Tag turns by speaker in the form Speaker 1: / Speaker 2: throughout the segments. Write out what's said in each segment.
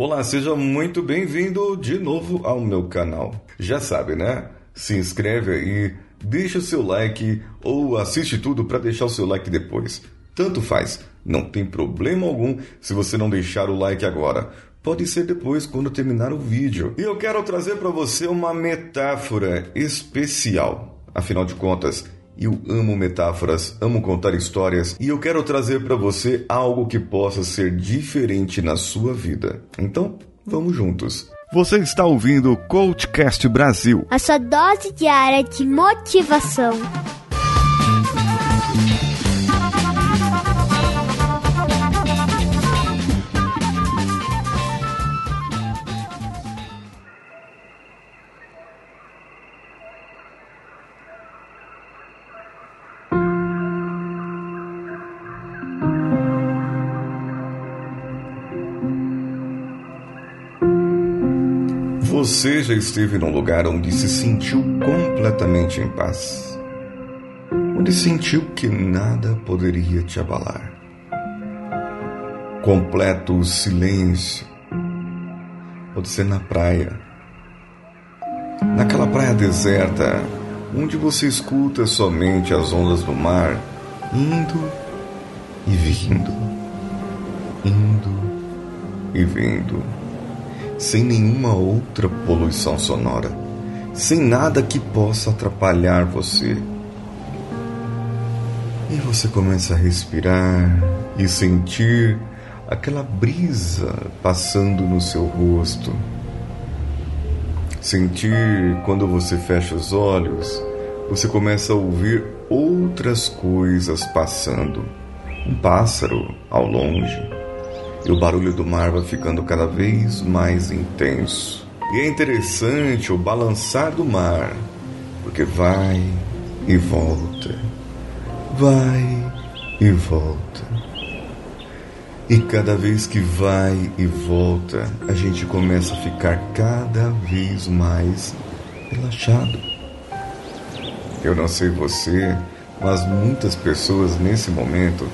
Speaker 1: Olá, seja muito bem-vindo de novo ao meu canal. Já sabe, né? Se inscreve aí, deixa o seu like ou assiste tudo para deixar o seu like depois. Tanto faz, não tem problema algum se você não deixar o like agora. Pode ser depois quando terminar o vídeo. E eu quero trazer para você uma metáfora especial. Afinal de contas, eu amo metáforas, amo contar histórias e eu quero trazer para você algo que possa ser diferente na sua vida. Então, vamos juntos. Você está ouvindo o Coachcast Brasil
Speaker 2: a sua dose diária de motivação.
Speaker 1: Você já esteve num lugar onde se sentiu completamente em paz? Onde sentiu que nada poderia te abalar? Completo silêncio. Pode ser na praia. Naquela praia deserta, onde você escuta somente as ondas do mar indo e vindo, indo e vindo sem nenhuma outra poluição sonora, sem nada que possa atrapalhar você. E você começa a respirar e sentir aquela brisa passando no seu rosto. Sentir quando você fecha os olhos, você começa a ouvir outras coisas passando. Um pássaro ao longe e o barulho do mar vai ficando cada vez mais intenso. E é interessante o balançar do mar, porque vai e volta, vai e volta. E cada vez que vai e volta, a gente começa a ficar cada vez mais relaxado. Eu não sei você, mas muitas pessoas nesse momento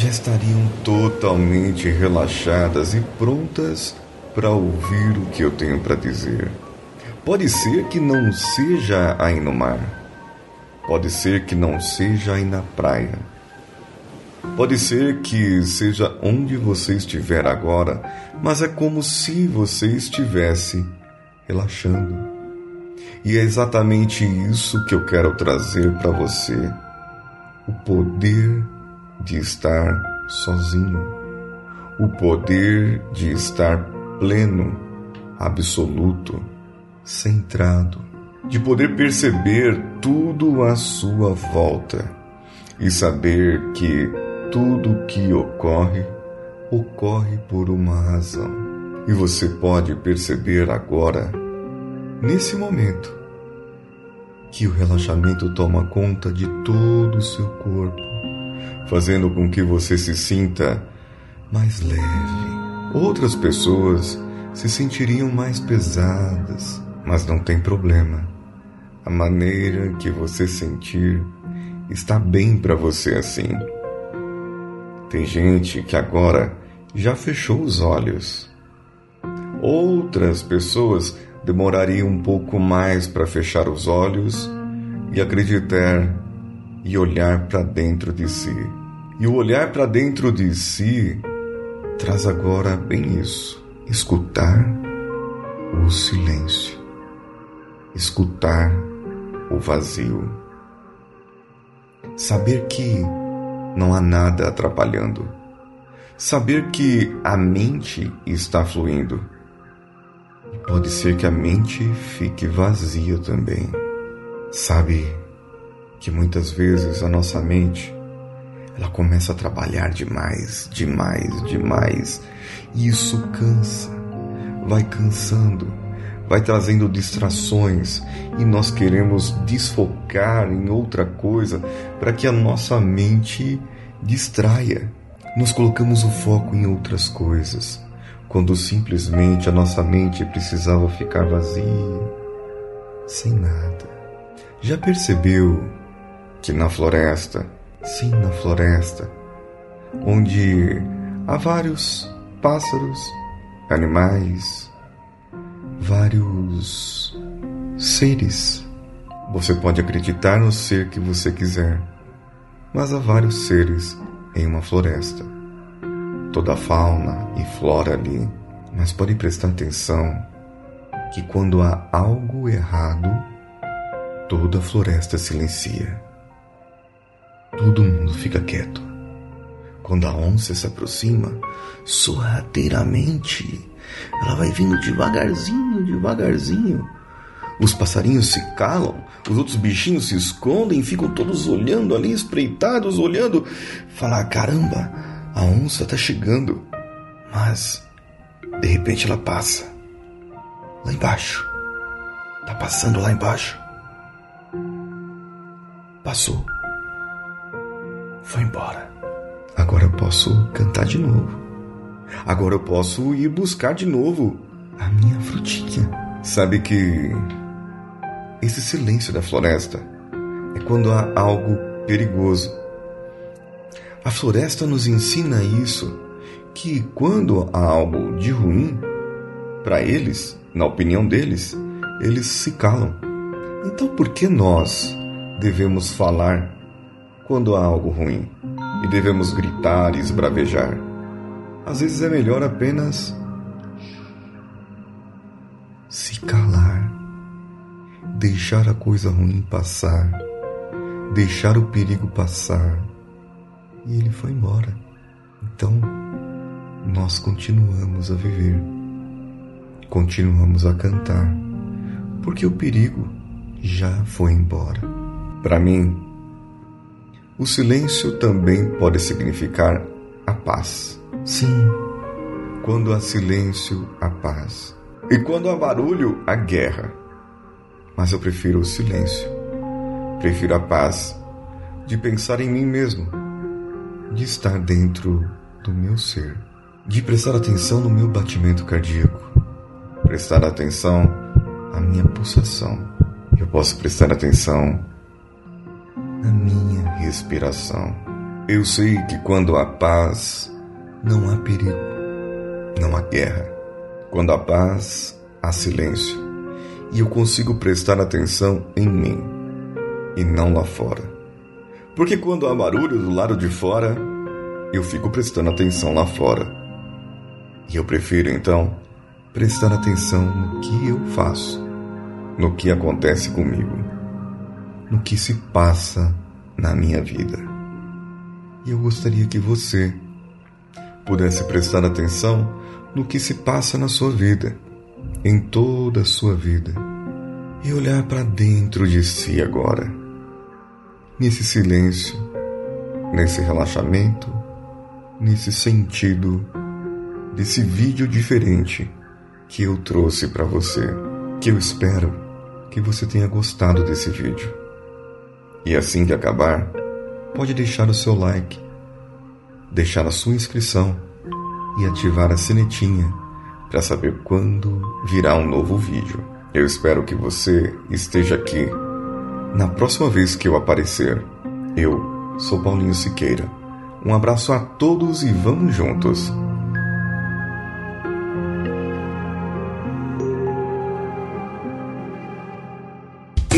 Speaker 1: já estariam totalmente relaxadas e prontas para ouvir o que eu tenho para dizer. Pode ser que não seja aí no mar, pode ser que não seja aí na praia, pode ser que seja onde você estiver agora, mas é como se você estivesse relaxando. E é exatamente isso que eu quero trazer para você: o poder de estar sozinho, o poder de estar pleno, absoluto, centrado, de poder perceber tudo à sua volta e saber que tudo que ocorre, ocorre por uma razão. E você pode perceber agora, nesse momento, que o relaxamento toma conta de todo o seu corpo fazendo com que você se sinta mais leve. Outras pessoas se sentiriam mais pesadas, mas não tem problema. A maneira que você sentir está bem para você assim. Tem gente que agora já fechou os olhos. Outras pessoas demorariam um pouco mais para fechar os olhos e acreditar e olhar para dentro de si. E o olhar para dentro de si traz agora bem isso: escutar o silêncio, escutar o vazio, saber que não há nada atrapalhando, saber que a mente está fluindo. E pode ser que a mente fique vazia também. Sabe que muitas vezes a nossa mente ela começa a trabalhar demais, demais, demais. E isso cansa, vai cansando, vai trazendo distrações e nós queremos desfocar em outra coisa para que a nossa mente distraia. Nós colocamos o foco em outras coisas, quando simplesmente a nossa mente precisava ficar vazia, sem nada. Já percebeu que na floresta sim, na floresta, onde há vários pássaros, animais, vários seres. Você pode acreditar no ser que você quiser, mas há vários seres em uma floresta. Toda a fauna e flora ali, mas pode prestar atenção que quando há algo errado, toda a floresta silencia. Todo mundo fica quieto. Quando a onça se aproxima, sorrateiramente, ela vai vindo devagarzinho, devagarzinho. Os passarinhos se calam, os outros bichinhos se escondem, ficam todos olhando ali, espreitados, olhando. Falar: caramba, a onça tá chegando. Mas, de repente, ela passa. Lá embaixo. Tá passando lá embaixo. Passou. Foi embora. Agora eu posso cantar de novo. Agora eu posso ir buscar de novo a minha frutinha. Sabe que esse silêncio da floresta é quando há algo perigoso. A floresta nos ensina isso, que quando há algo de ruim, para eles, na opinião deles, eles se calam. Então por que nós devemos falar quando há algo ruim e devemos gritar e esbravejar. Às vezes é melhor apenas se calar, deixar a coisa ruim passar, deixar o perigo passar. E ele foi embora. Então, nós continuamos a viver, continuamos a cantar, porque o perigo já foi embora. Para mim, o silêncio também pode significar a paz. Sim, quando há silêncio, há paz. E quando há barulho, há guerra. Mas eu prefiro o silêncio. Prefiro a paz de pensar em mim mesmo, de estar dentro do meu ser, de prestar atenção no meu batimento cardíaco, prestar atenção à minha pulsação. Eu posso prestar atenção na minha respiração. Eu sei que quando há paz, não há perigo, não há guerra. Quando há paz, há silêncio. E eu consigo prestar atenção em mim e não lá fora. Porque quando há barulho do lado de fora, eu fico prestando atenção lá fora. E eu prefiro então prestar atenção no que eu faço, no que acontece comigo no que se passa na minha vida. E eu gostaria que você pudesse prestar atenção no que se passa na sua vida, em toda a sua vida, e olhar para dentro de si agora, nesse silêncio, nesse relaxamento, nesse sentido desse vídeo diferente que eu trouxe para você, que eu espero que você tenha gostado desse vídeo. E assim que acabar, pode deixar o seu like, deixar a sua inscrição e ativar a sinetinha para saber quando virá um novo vídeo. Eu espero que você esteja aqui na próxima vez que eu aparecer. Eu sou Paulinho Siqueira. Um abraço a todos e vamos juntos!